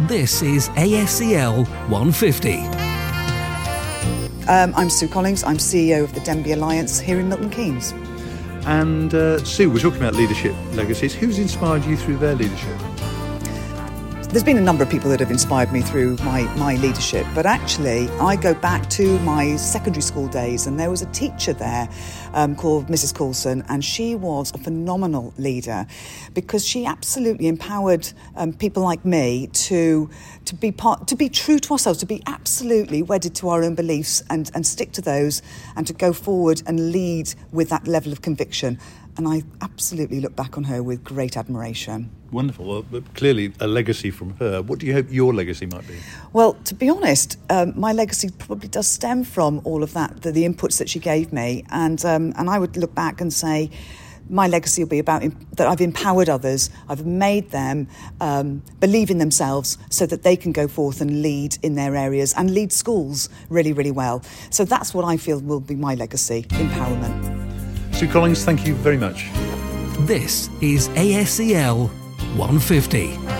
This is ASCL 150. Um, I'm Sue Collings. I'm CEO of the Denbigh Alliance here in Milton Keynes. And uh, Sue, we're talking about leadership legacies. Who's inspired you through their leadership? There's been a number of people that have inspired me through my, my leadership, but actually, I go back to my secondary school days, and there was a teacher there um, called Mrs. Coulson, and she was a phenomenal leader because she absolutely empowered um, people like me to to be part, to be true to ourselves, to be absolutely wedded to our own beliefs, and, and stick to those, and to go forward and lead with that level of conviction. And I absolutely look back on her with great admiration. Wonderful. Well, clearly a legacy from her. What do you hope your legacy might be? Well, to be honest, um, my legacy probably does stem from all of that, the, the inputs that she gave me, and um, and I would look back and say. My legacy will be about that I've empowered others, I've made them um, believe in themselves so that they can go forth and lead in their areas and lead schools really, really well. So that's what I feel will be my legacy empowerment. Sue Collings, thank you very much. This is ASCL 150.